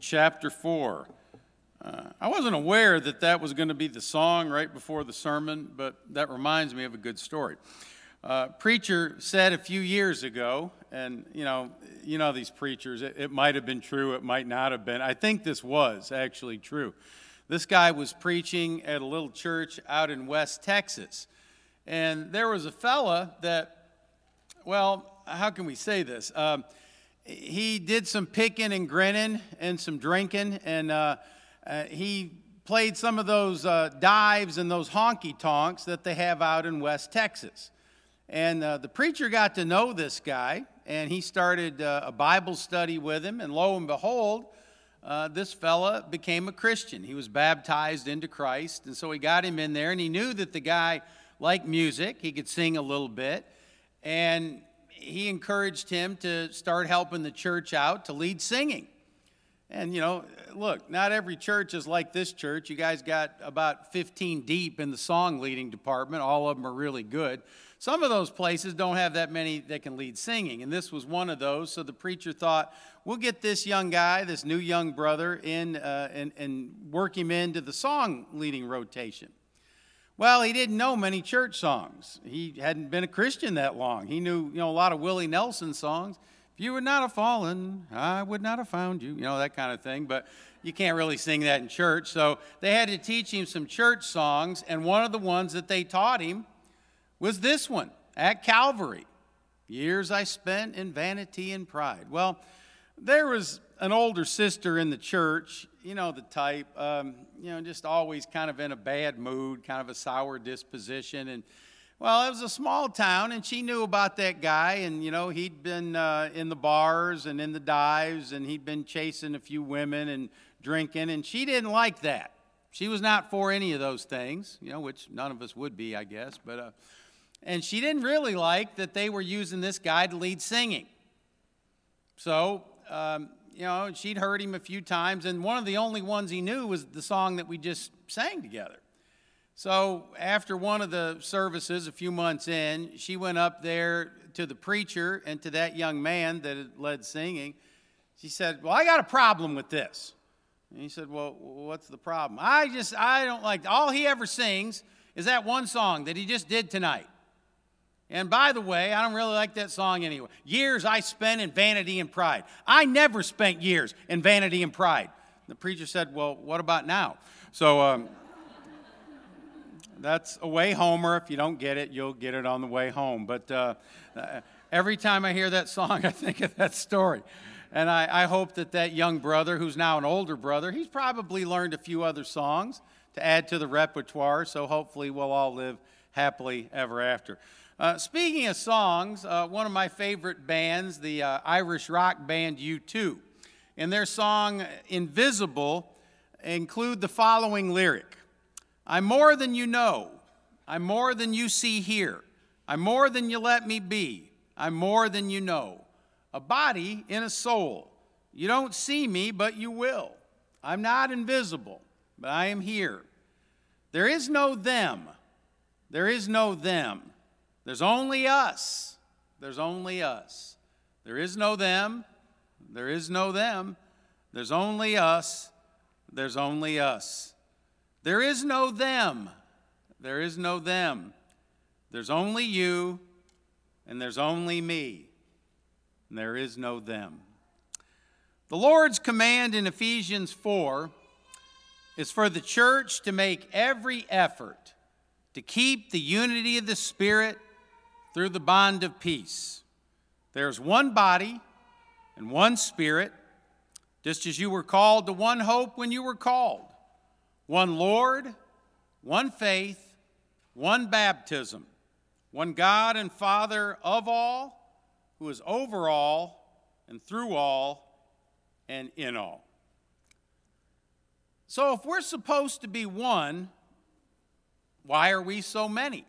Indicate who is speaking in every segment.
Speaker 1: chapter 4. Uh, I wasn't aware that that was going to be the song right before the sermon, but that reminds me of a good story. Uh, preacher said a few years ago, and you know, you know these preachers. It, it might have been true, it might not have been. I think this was actually true. This guy was preaching at a little church out in West Texas, and there was a fella that, well, how can we say this? Um, he did some picking and grinning and some drinking, and uh, uh, he played some of those uh, dives and those honky tonks that they have out in West Texas. And uh, the preacher got to know this guy, and he started uh, a Bible study with him, and lo and behold, uh, this fella became a Christian. He was baptized into Christ, and so he got him in there, and he knew that the guy liked music. He could sing a little bit, and he encouraged him to start helping the church out to lead singing. And, you know, look, not every church is like this church. You guys got about 15 deep in the song leading department. All of them are really good. Some of those places don't have that many that can lead singing, and this was one of those. So the preacher thought, we'll get this young guy, this new young brother, in uh, and, and work him into the song leading rotation. Well, he didn't know many church songs. He hadn't been a Christian that long. He knew, you know, a lot of Willie Nelson songs. If you would not have fallen, I would not have found you, you know, that kind of thing. But you can't really sing that in church. So they had to teach him some church songs, and one of the ones that they taught him was this one at Calvary. Years I spent in vanity and pride. Well, there was an older sister in the church, you know the type, um, you know, just always kind of in a bad mood, kind of a sour disposition. And well, it was a small town, and she knew about that guy, and you know, he'd been uh, in the bars and in the dives, and he'd been chasing a few women and drinking, and she didn't like that. She was not for any of those things, you know, which none of us would be, I guess. But uh, and she didn't really like that they were using this guy to lead singing. So um, you know, she'd heard him a few times, and one of the only ones he knew was the song that we just sang together. So after one of the services, a few months in, she went up there to the preacher and to that young man that led singing. She said, Well, I got a problem with this. And he said, Well, what's the problem? I just, I don't like, all he ever sings is that one song that he just did tonight. And by the way, I don't really like that song anyway. Years I spent in vanity and pride. I never spent years in vanity and pride. The preacher said, Well, what about now? So um, that's a way homer. If you don't get it, you'll get it on the way home. But uh, every time I hear that song, I think of that story. And I, I hope that that young brother, who's now an older brother, he's probably learned a few other songs to add to the repertoire. So hopefully, we'll all live happily ever after. Uh, speaking of songs, uh, one of my favorite bands, the uh, Irish rock band U2, in their song Invisible, include the following lyric I'm more than you know, I'm more than you see here, I'm more than you let me be, I'm more than you know. A body in a soul. You don't see me, but you will. I'm not invisible, but I am here. There is no them. There is no them. There's only us. There's only us. There is no them. There is no them. There's only us. There's only us. There is no them. There is no them. There's only you, and there's only me. And there is no them. The Lord's command in Ephesians 4 is for the church to make every effort to keep the unity of the Spirit through the bond of peace. There's one body and one spirit, just as you were called to one hope when you were called, one Lord, one faith, one baptism, one God and Father of all, who is over all and through all and in all. So, if we're supposed to be one, why are we so many?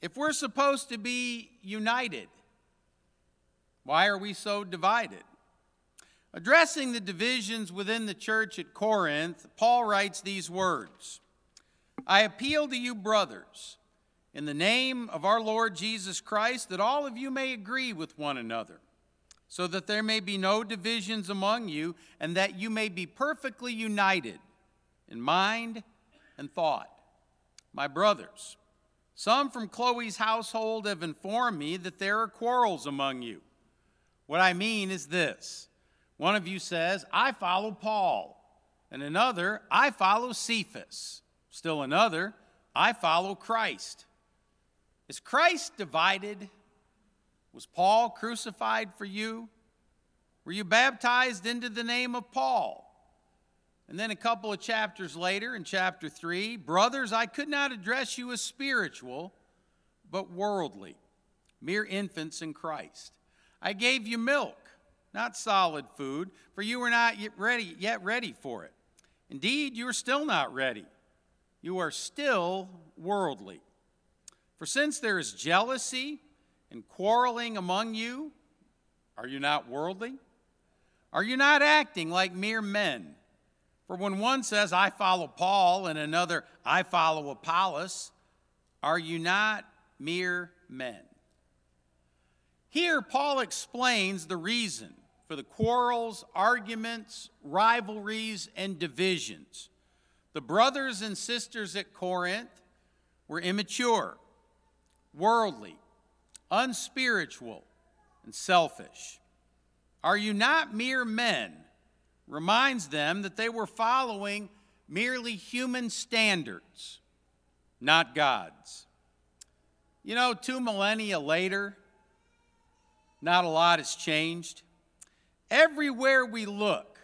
Speaker 1: If we're supposed to be united, why are we so divided? Addressing the divisions within the church at Corinth, Paul writes these words I appeal to you, brothers, in the name of our Lord Jesus Christ, that all of you may agree with one another, so that there may be no divisions among you, and that you may be perfectly united in mind and thought. My brothers, some from Chloe's household have informed me that there are quarrels among you. What I mean is this one of you says, I follow Paul, and another, I follow Cephas. Still another, I follow Christ. Is Christ divided? Was Paul crucified for you? Were you baptized into the name of Paul? And then a couple of chapters later, in chapter 3, brothers, I could not address you as spiritual, but worldly, mere infants in Christ. I gave you milk, not solid food, for you were not yet ready, yet ready for it. Indeed, you are still not ready. You are still worldly. For since there is jealousy and quarreling among you, are you not worldly? Are you not acting like mere men? For when one says, I follow Paul, and another, I follow Apollos, are you not mere men? Here, Paul explains the reason for the quarrels, arguments, rivalries, and divisions. The brothers and sisters at Corinth were immature, worldly, unspiritual, and selfish. Are you not mere men? Reminds them that they were following merely human standards, not God's. You know, two millennia later, not a lot has changed. Everywhere we look,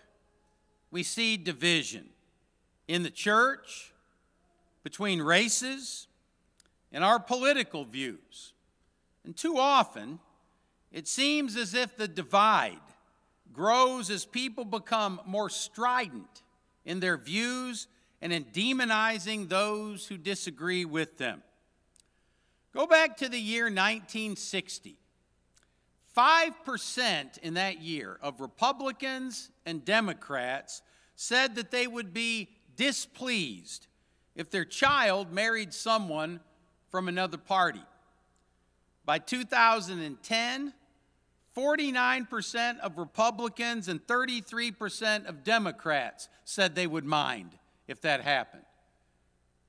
Speaker 1: we see division in the church, between races, in our political views. And too often, it seems as if the divide grows as people become more strident in their views and in demonizing those who disagree with them. Go back to the year 1960. 5% in that year of Republicans and Democrats said that they would be displeased if their child married someone from another party. By 2010, 49% of Republicans and 33% of Democrats said they would mind if that happened.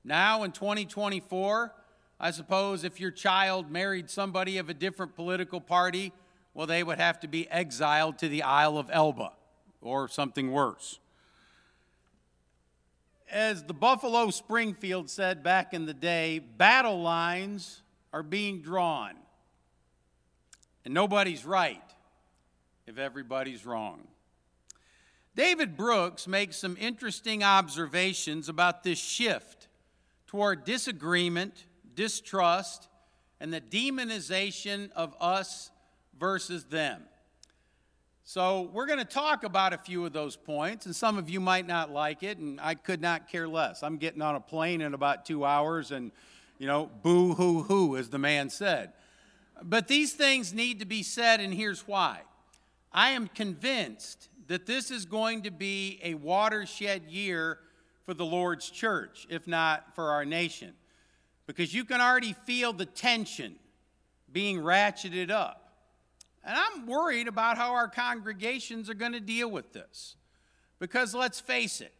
Speaker 1: Now, in 2024, I suppose if your child married somebody of a different political party, well, they would have to be exiled to the Isle of Elba or something worse. As the Buffalo Springfield said back in the day, battle lines are being drawn. And nobody's right if everybody's wrong. David Brooks makes some interesting observations about this shift toward disagreement, distrust, and the demonization of us versus them. So, we're going to talk about a few of those points, and some of you might not like it, and I could not care less. I'm getting on a plane in about two hours, and, you know, boo hoo hoo, as the man said. But these things need to be said, and here's why. I am convinced that this is going to be a watershed year for the Lord's church, if not for our nation, because you can already feel the tension being ratcheted up. And I'm worried about how our congregations are going to deal with this. Because let's face it,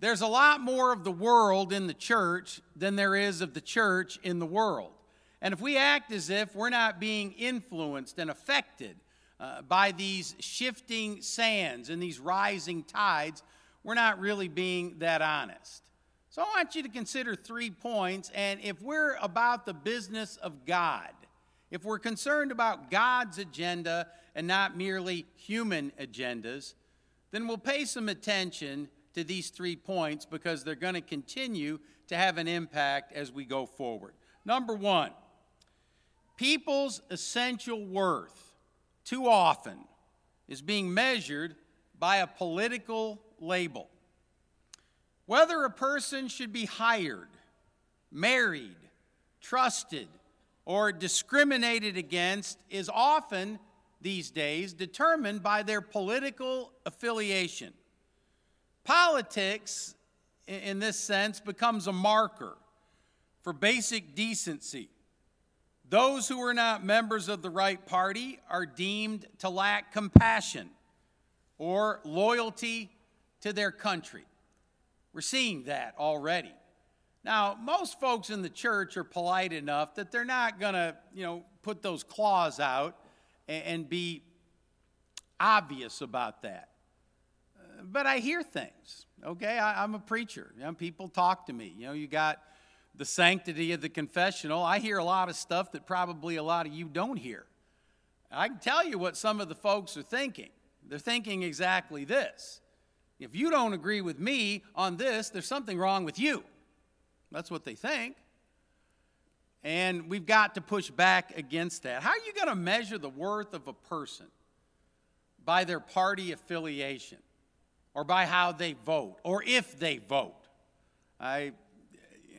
Speaker 1: there's a lot more of the world in the church than there is of the church in the world. And if we act as if we're not being influenced and affected uh, by these shifting sands and these rising tides, we're not really being that honest. So I want you to consider three points. And if we're about the business of God, if we're concerned about God's agenda and not merely human agendas, then we'll pay some attention to these three points because they're going to continue to have an impact as we go forward. Number one, People's essential worth, too often, is being measured by a political label. Whether a person should be hired, married, trusted, or discriminated against is often, these days, determined by their political affiliation. Politics, in this sense, becomes a marker for basic decency Those who are not members of the right party are deemed to lack compassion or loyalty to their country. We're seeing that already. Now, most folks in the church are polite enough that they're not going to, you know, put those claws out and, and be obvious about that. But I hear things, okay? I, am a preacher. You know, people talk to me. You know, you got the sanctity of the confessional. I hear a lot of stuff that probably a lot of you don't hear. I can tell you what some of the folks are thinking. They're thinking exactly this if you don't agree with me on this, there's something wrong with you. That's what they think. And we've got to push back against that. How are you going to measure the worth of a person? By their party affiliation, or by how they vote, or if they vote. I,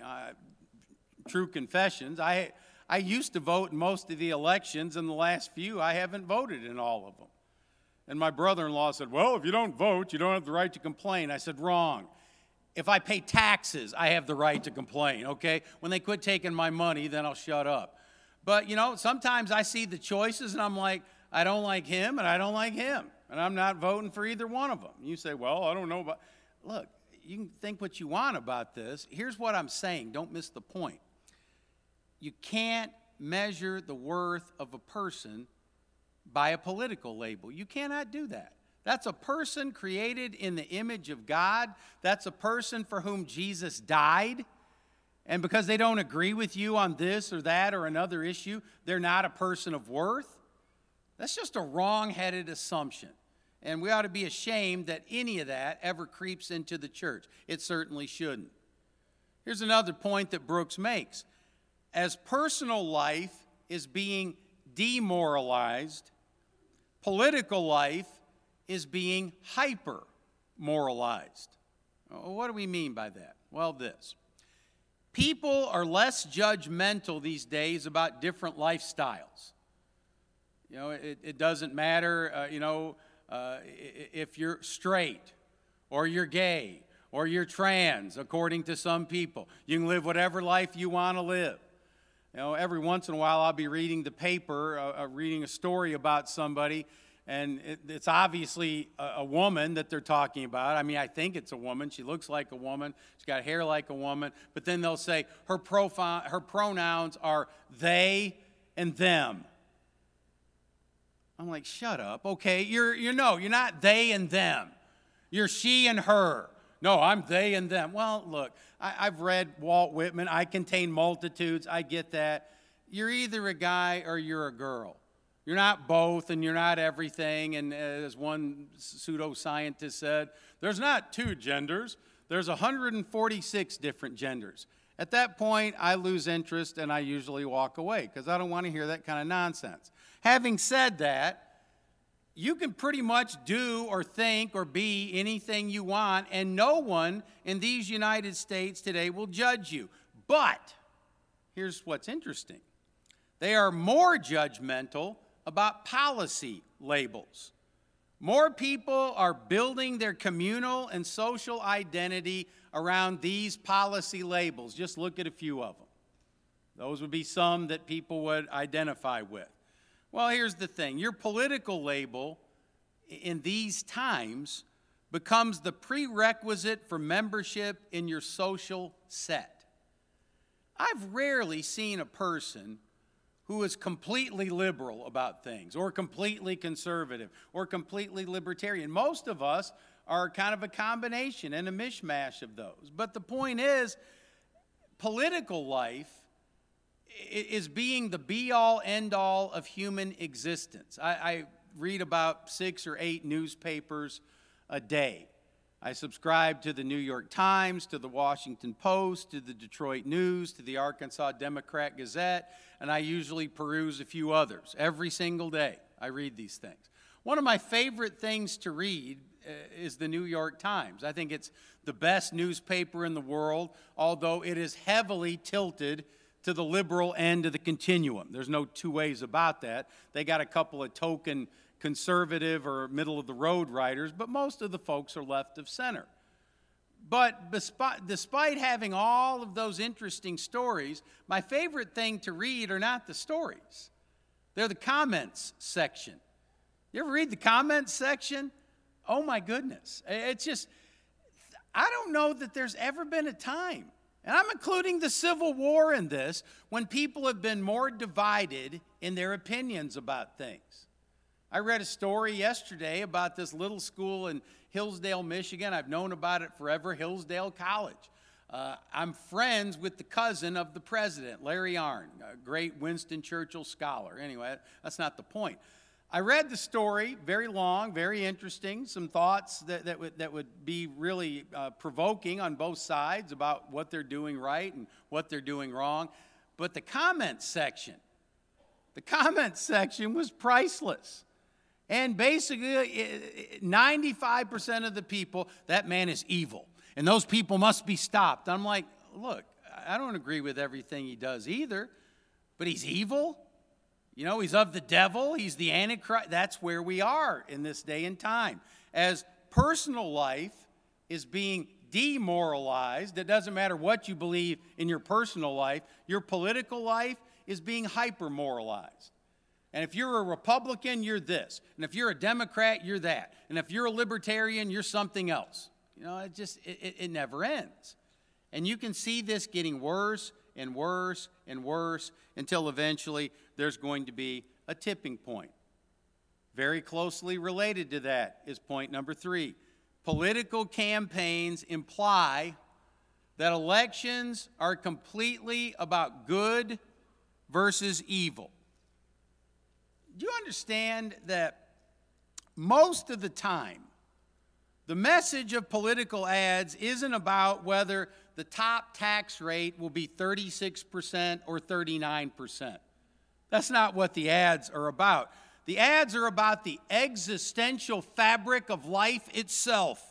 Speaker 1: uh, true confessions, I, I used to vote in most of the elections. and the last few, I haven't voted in all of them. And my brother in law said, Well, if you don't vote, you don't have the right to complain. I said, Wrong. If I pay taxes, I have the right to complain, okay? When they quit taking my money, then I'll shut up. But, you know, sometimes I see the choices and I'm like, I don't like him and I don't like him. And I'm not voting for either one of them. You say, Well, I don't know about. Look, you can think what you want about this. Here's what I'm saying don't miss the point. You can't measure the worth of a person by a political label. You cannot do that. That's a person created in the image of God. That's a person for whom Jesus died. And because they don't agree with you on this or that or another issue, they're not a person of worth. That's just a wrong headed assumption. And we ought to be ashamed that any of that ever creeps into the church. It certainly shouldn't. Here's another point that Brooks makes as personal life is being demoralized, political life is being hyper moralized. What do we mean by that? Well, this. People are less judgmental these days about different lifestyles. You know, it, it doesn't matter, uh, you know, uh, if you're straight or you're gay or you're trans, according to some people. You can live whatever life you want to live. You know, every once in a while I'll be reading the paper, uh, uh reading a story about somebody, and it, it's obviously a, a, woman that they're talking about. I mean, I think it's a woman. She looks like a woman. She's got hair like a woman. But then they'll say her, profi- her pronouns are they and them. I'm like, shut up. Okay, you're, you know, you're not they and them. You're she and her. No, I'm they and them. Well, look, I, have read Walt Whitman. I contain multitudes. I get that. You're either a guy or you're a girl. You're not both and you're not everything. And as one pseudoscientist said, there's not two genders, there's 146 different genders. At that point, I lose interest and I usually walk away because I don't want to hear that kind of nonsense. Having said that, you can pretty much do or think or be anything you want, and no one in these United States today will judge you. But here's what's interesting they are more judgmental about policy labels. More people are building their communal and social identity around these policy labels. Just look at a few of them. Those would be some that people would identify with. Well, here's the thing your political label in these times becomes the prerequisite for membership in your social set. I've rarely seen a person who is completely liberal about things, or completely conservative, or completely libertarian. Most of us are kind of a combination and a mishmash of those. But the point is, political life is being the be all end all of human existence. I, I, read about six or eight newspapers a day. I subscribe to the New York Times, to the Washington Post, to the Detroit News, to the Arkansas Democrat Gazette, and I usually peruse a few others. Every single day, I read these things. One of my favorite things to read uh, is the New York Times. I think it's the best newspaper in the world, although it is heavily tilted to the liberal end of the continuum. There's no two ways about that. They got a couple of token conservative or middle of the road writers, but most of the folks are left of center. But despite, despite having all of those interesting stories, my favorite thing to read are not the stories, they're the comments section. You ever read the comments section? Oh my goodness. It's just, I don't know that there's ever been a time, and I'm including the Civil War in this, when people have been more divided in their opinions about things. I read a story yesterday about this little school in Hillsdale, Michigan. I've known about it forever, Hillsdale College. Uh, I'm friends with the cousin of the president, Larry Arnn, a great Winston Churchill scholar. Anyway, that's not the point. I read the story, very long, very interesting, some thoughts that, that, would, that would be really uh, provoking on both sides about what they're doing right and what they're doing wrong. But the comments section, the comments section was priceless. And basically, 95% of the people, that man is evil. And those people must be stopped. I'm like, look, I don't agree with everything he does either, but he's evil. You know, he's of the devil, he's the Antichrist. That's where we are in this day and time. As personal life is being demoralized, it doesn't matter what you believe in your personal life, your political life is being hyper moralized. And if you're a Republican, you're this. And if you're a Democrat, you're that. And if you're a libertarian, you're something else. You know, it just, it, it never ends. And you can see this getting worse and worse and worse until eventually there's going to be a tipping point. Very closely related to that is point number three. Political campaigns imply that elections are completely about good versus evil. Do you understand that most of the time, the message of political ads isn't about whether the top tax rate will be 36% or 39%. That's not what the ads are about. The ads are about the existential fabric of life itself.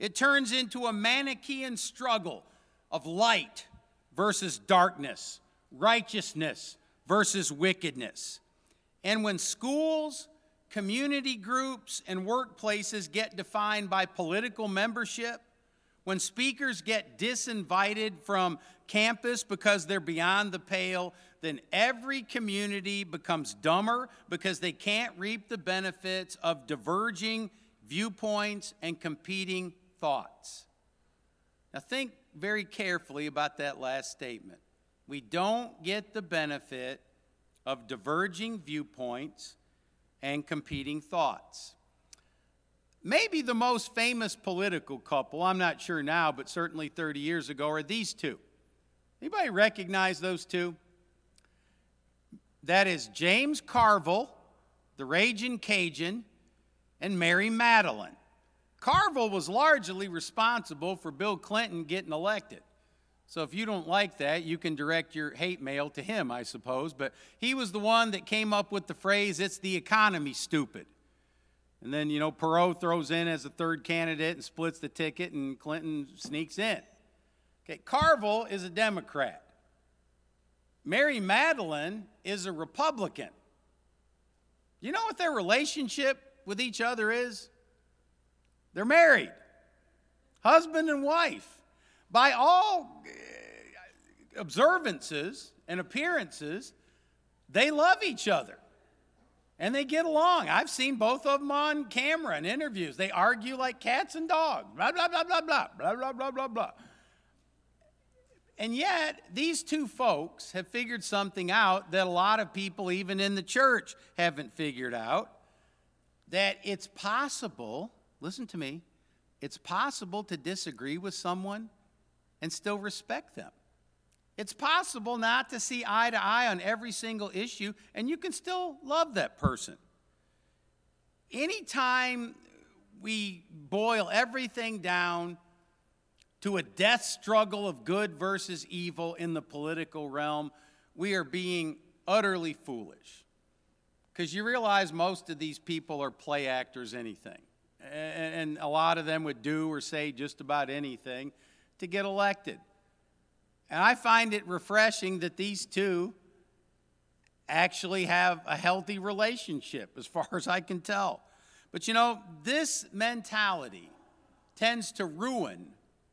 Speaker 1: It turns into a Manichaean struggle of light versus darkness, righteousness versus wickedness. And when schools, community groups, and workplaces get defined by political membership, when speakers get disinvited from campus because they're beyond the pale, then every community becomes dumber because they can't reap the benefits of diverging viewpoints and competing thoughts. Now, think very carefully about that last statement. We don't get the benefit of diverging viewpoints and competing thoughts. Maybe the most famous political couple, I'm not sure now, but certainly 30 years ago, are these two. Anybody recognize those two? That is James Carville, the Raging Cajun, and Mary Matalin. Carville was largely responsible for Bill Clinton getting elected. So if you don't like that, you can direct your hate mail to him, I suppose. But he was the one that came up with the phrase, it's the economy, stupid. And then, you know, Perot throws in as a third candidate and splits the ticket, and Clinton sneaks in. Okay, Carville is a Democrat. Mary Matalin is a Republican. You know what their relationship with each other is? They're married, husband and wife by all uh, observances and appearances, they love each other and they get along. I've seen both of them on camera in interviews. They argue like cats and dogs, blah, blah, blah, blah, blah, blah, blah, blah, blah, blah. And yet, these two folks have figured something out that a lot of people, even in the church, haven't figured out that it's possible, listen to me, it's possible to disagree with someone and still respect them. It's possible not to see eye to eye on every single issue, and you can still love that person. Anytime we boil everything down to a death struggle of good versus evil in the political realm, we are being utterly foolish. Because you realize most of these people are play actors, anything. And a lot of them would do or say just about anything to get elected. And I find it refreshing that these two actually have a healthy relationship, as far as I can tell. But you know, this mentality tends to ruin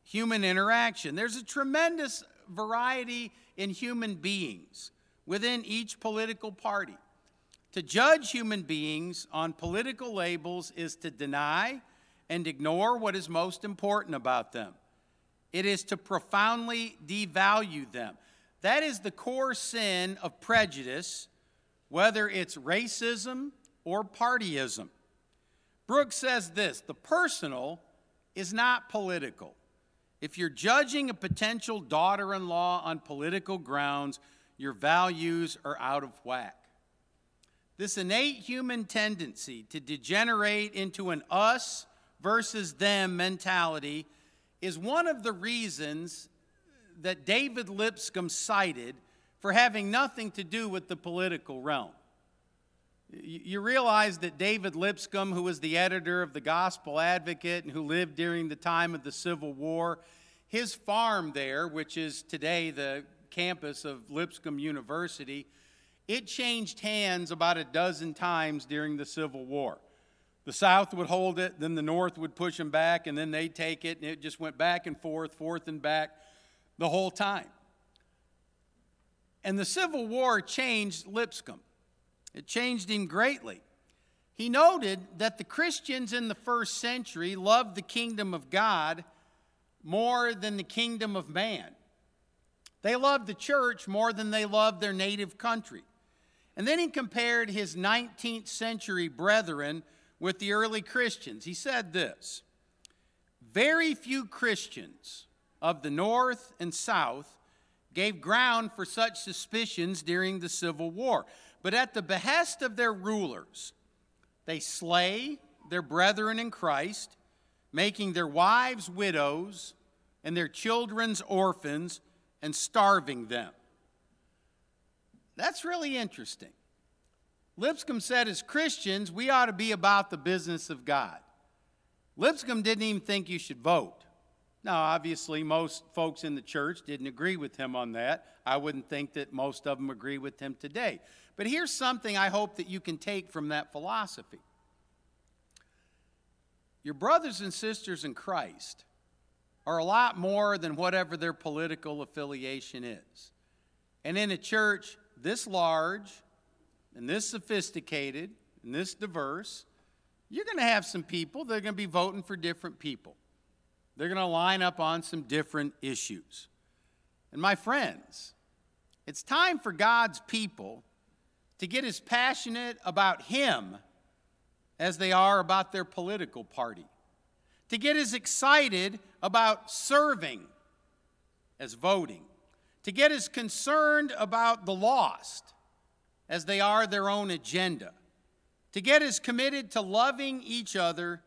Speaker 1: human interaction. There's a tremendous variety in human beings within each political party. To judge human beings on political labels is to deny and ignore what is most important about them. It is to profoundly devalue them. That is the core sin of prejudice, whether it's racism or partyism. Brooks says this the personal is not political. If you're judging a potential daughter in law on political grounds, your values are out of whack. This innate human tendency to degenerate into an us versus them mentality is one of the reasons that David Lipscomb cited for having nothing to do with the political realm. You realize that David Lipscomb, who was the editor of the Gospel Advocate and who lived during the time of the Civil War, his farm there, which is today the campus of Lipscomb University, it changed hands about a dozen times during the Civil War. The South would hold it, then the North would push them back, and then they'd take it, and it just went back and forth, forth and back the whole time. And the Civil War changed Lipscomb. It changed him greatly. He noted that the Christians in the first century loved the kingdom of God more than the kingdom of man. They loved the church more than they loved their native country. And then he compared his 19th century brethren with the early Christians. He said this Very few Christians of the North and South gave ground for such suspicions during the Civil War. But at the behest of their rulers, they slay their brethren in Christ, making their wives widows and their children's orphans and starving them. That's really interesting. Lipscomb said, as Christians, we ought to be about the business of God. Lipscomb didn't even think you should vote. Now, obviously, most folks in the church didn't agree with him on that. I wouldn't think that most of them agree with him today. But here's something I hope that you can take from that philosophy your brothers and sisters in Christ are a lot more than whatever their political affiliation is. And in a church this large and this sophisticated and this diverse, you're going to have some people that are going to be voting for different people. They're going to line up on some different issues. And my friends, it's time for God's people to get as passionate about Him as they are about their political party, to get as excited about serving as voting, to get as concerned about the lost as they are their own agenda, to get as committed to loving each other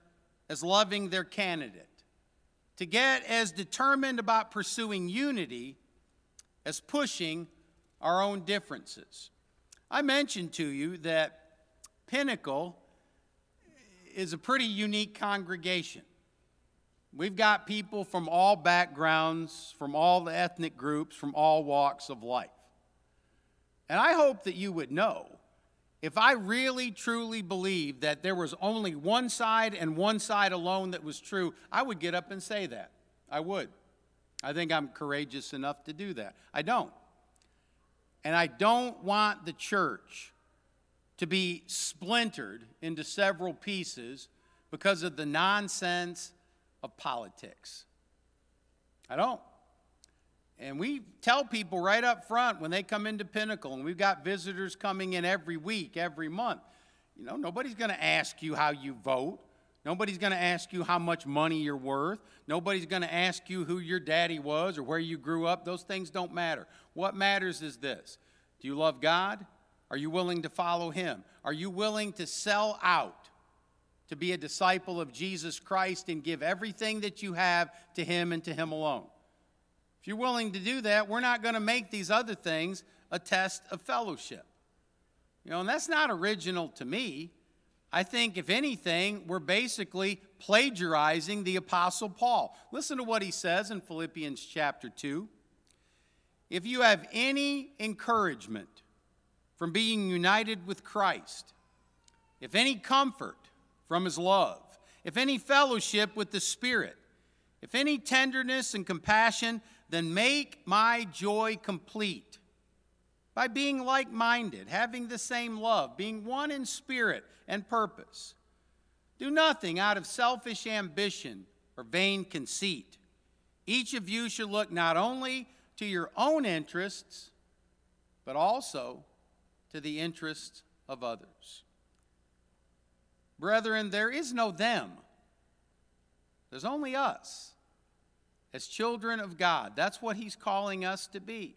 Speaker 1: as loving their candidate, to get as determined about pursuing unity as pushing our own differences. I mentioned to you that Pinnacle is a pretty unique congregation. We've got people from all backgrounds, from all the ethnic groups, from all walks of life. And I hope that you would know if I really truly believed that there was only one side and one side alone that was true, I would get up and say that. I would. I think I'm courageous enough to do that. I don't. And I don't want the church to be splintered into several pieces because of the nonsense of politics. I don't. And we tell people right up front when they come into Pinnacle, and we've got visitors coming in every week, every month. You know, nobody's going to ask you how you vote. Nobody's going to ask you how much money you're worth. Nobody's going to ask you who your daddy was or where you grew up. Those things don't matter. What matters is this Do you love God? Are you willing to follow Him? Are you willing to sell out to be a disciple of Jesus Christ and give everything that you have to Him and to Him alone? If you're willing to do that, we're not going to make these other things a test of fellowship. You know, and that's not original to me. I think, if anything, we're basically plagiarizing the Apostle Paul. Listen to what he says in Philippians chapter 2. If you have any encouragement from being united with Christ, if any comfort from his love, if any fellowship with the Spirit, if any tenderness and compassion, then make my joy complete by being like minded, having the same love, being one in spirit and purpose. Do nothing out of selfish ambition or vain conceit. Each of you should look not only to your own interests, but also to the interests of others. Brethren, there is no them. There's only us as children of God. That's what He's calling us to be.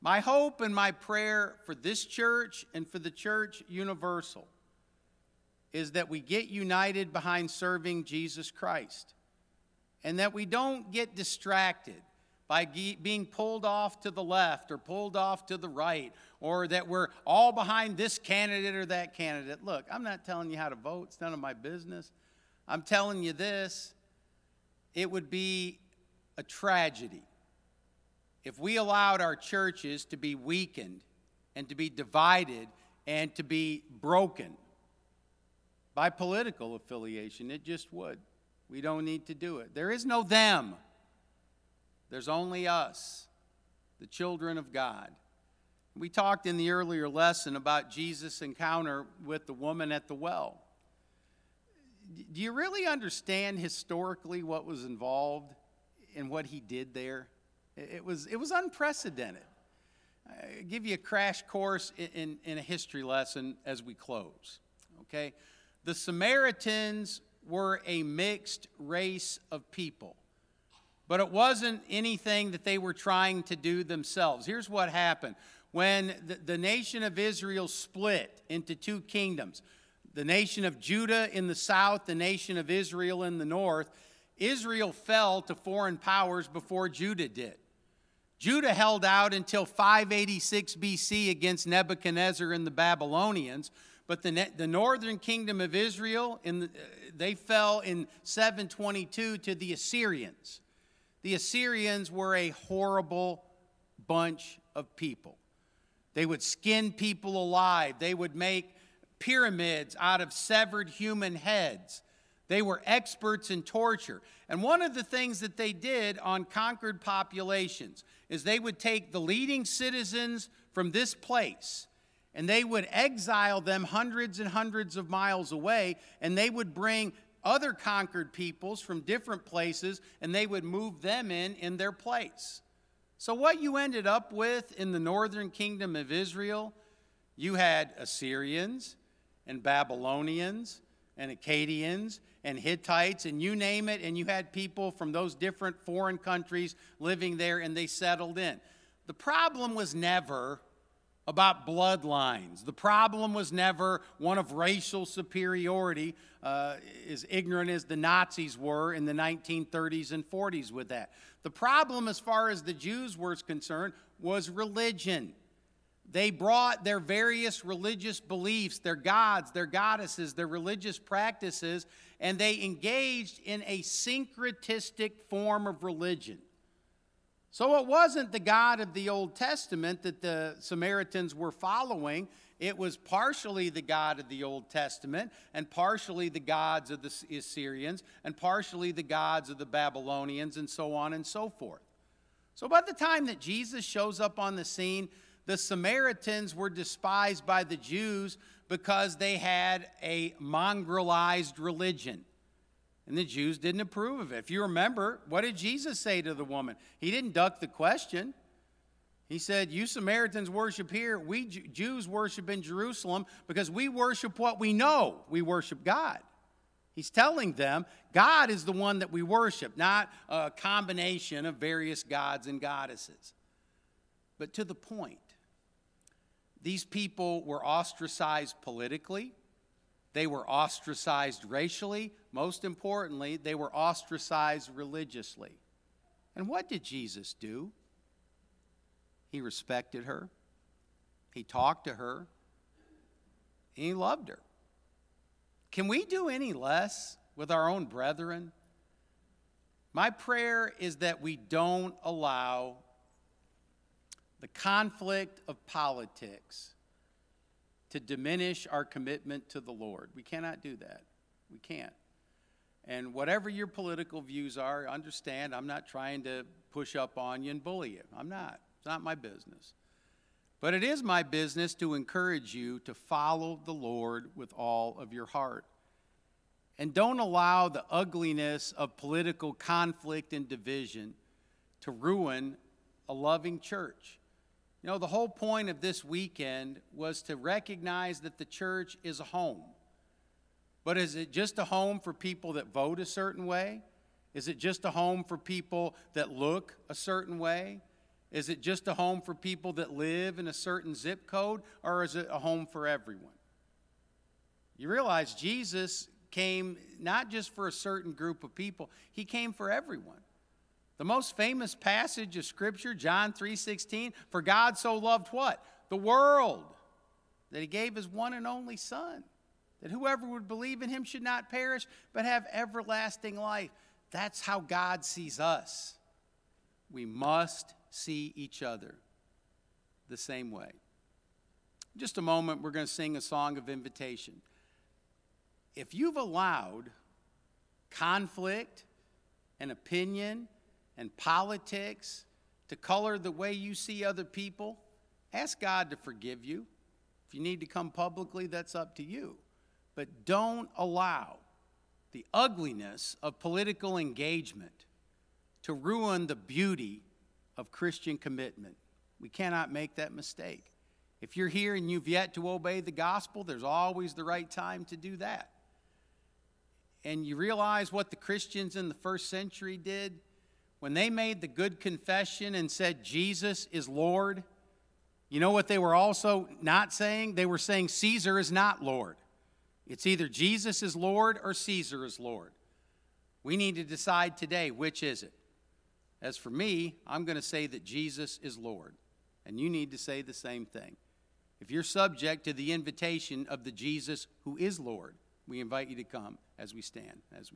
Speaker 1: My hope and my prayer for this church and for the church universal is that we get united behind serving Jesus Christ and that we don't get distracted by being pulled off to the left or pulled off to the right or that we're all behind this candidate or that candidate. Look, I'm not telling you how to vote, it's none of my business. I'm telling you this it would be a tragedy if we allowed our churches to be weakened and to be divided and to be broken by political affiliation. It just would. We don't need to do it. There is no them, there's only us, the children of God. We talked in the earlier lesson about Jesus' encounter with the woman at the well. Do you really understand historically what was involved in what he did there? It was, it was unprecedented. I'll give you a crash course in, in, in a history lesson as we close. Okay? The Samaritans were a mixed race of people, but it wasn't anything that they were trying to do themselves. Here's what happened when the, the nation of Israel split into two kingdoms the nation of Judah in the south, the nation of Israel in the north. Israel fell to foreign powers before Judah did. Judah held out until 586 BC against Nebuchadnezzar and the Babylonians, but the, the northern kingdom of Israel, in the, uh, they fell in 722 to the Assyrians. The Assyrians were a horrible bunch of people. They would skin people alive. They would make pyramids out of severed human heads. They were experts in torture. And one of the things that they did on conquered populations is they would take the leading citizens from this place and they would exile them hundreds and hundreds of miles away, and they would bring other conquered peoples from different places and they would move them in in their place. So, what you ended up with in the northern kingdom of Israel, you had Assyrians and Babylonians and Akkadians and Hittites and you name it, and you had people from those different foreign countries living there and they settled in. The problem was never about bloodlines. The problem was never one of racial superiority, uh, as ignorant as the Nazis were in the 1930s and 40s with that. The problem, as far as the Jews were concerned, was religion. They brought their various religious beliefs, their gods, their goddesses, their religious practices, and they engaged in a syncretistic form of religion. So it wasn't the God of the Old Testament that the Samaritans were following. It was partially the God of the Old Testament, and partially the gods of the Assyrians, and partially the gods of the Babylonians, and so on and so forth. So by the time that Jesus shows up on the scene, the Samaritans were despised by the Jews because they had a mongrelized religion. And the Jews didn't approve of it. If you remember, what did Jesus say to the woman? He didn't duck the question. He said, You Samaritans worship here, we Jews worship in Jerusalem because we worship what we know. We worship God. He's telling them God is the one that we worship, not a combination of various gods and goddesses. But to the point, these people were ostracized politically, they were ostracized racially. Most importantly, they were ostracized religiously. And what did Jesus do? He respected her, he talked to her, he loved her. Can we do any less with our own brethren? My prayer is that we don't allow the conflict of politics to diminish our commitment to the Lord. We cannot do that. We can't. And whatever your political views are, understand I'm not trying to push up on you and bully you. I'm not. It's not my business. But it is my business to encourage you to follow the Lord with all of your heart. And don't allow the ugliness of political conflict and division to ruin a loving church. You know, the whole point of this weekend was to recognize that the church is a home. But is it just a home for people that vote a certain way? Is it just a home for people that look a certain way? Is it just a home for people that live in a certain zip code? Or is it a home for everyone? You realize Jesus came not just for a certain group of people, he came for everyone. The most famous passage of scripture, John 3:16, for God so loved what? The world that he gave his one and only son, that whoever would believe in him should not perish but have everlasting life. That's how God sees us. We must see each other the same way. In just a moment, we're going to sing a song of invitation. If you've allowed conflict and opinion and politics to color the way you see other people, ask God to forgive you. If you need to come publicly, that's up to you. But don't allow the ugliness of political engagement to ruin the beauty of Christian commitment. We cannot make that mistake. If you're here and you've yet to obey the gospel, there's always the right time to do that. And you realize what the Christians in the first century did? When they made the good confession and said, Jesus is Lord, you know what they were also not saying? They were saying, Caesar is not Lord. It's either Jesus is Lord or Caesar is Lord. We need to decide today which is it. As for me, I'm going to say that Jesus is Lord. And you need to say the same thing. If you're subject to the invitation of the Jesus who is Lord, we invite you to come as we stand, as we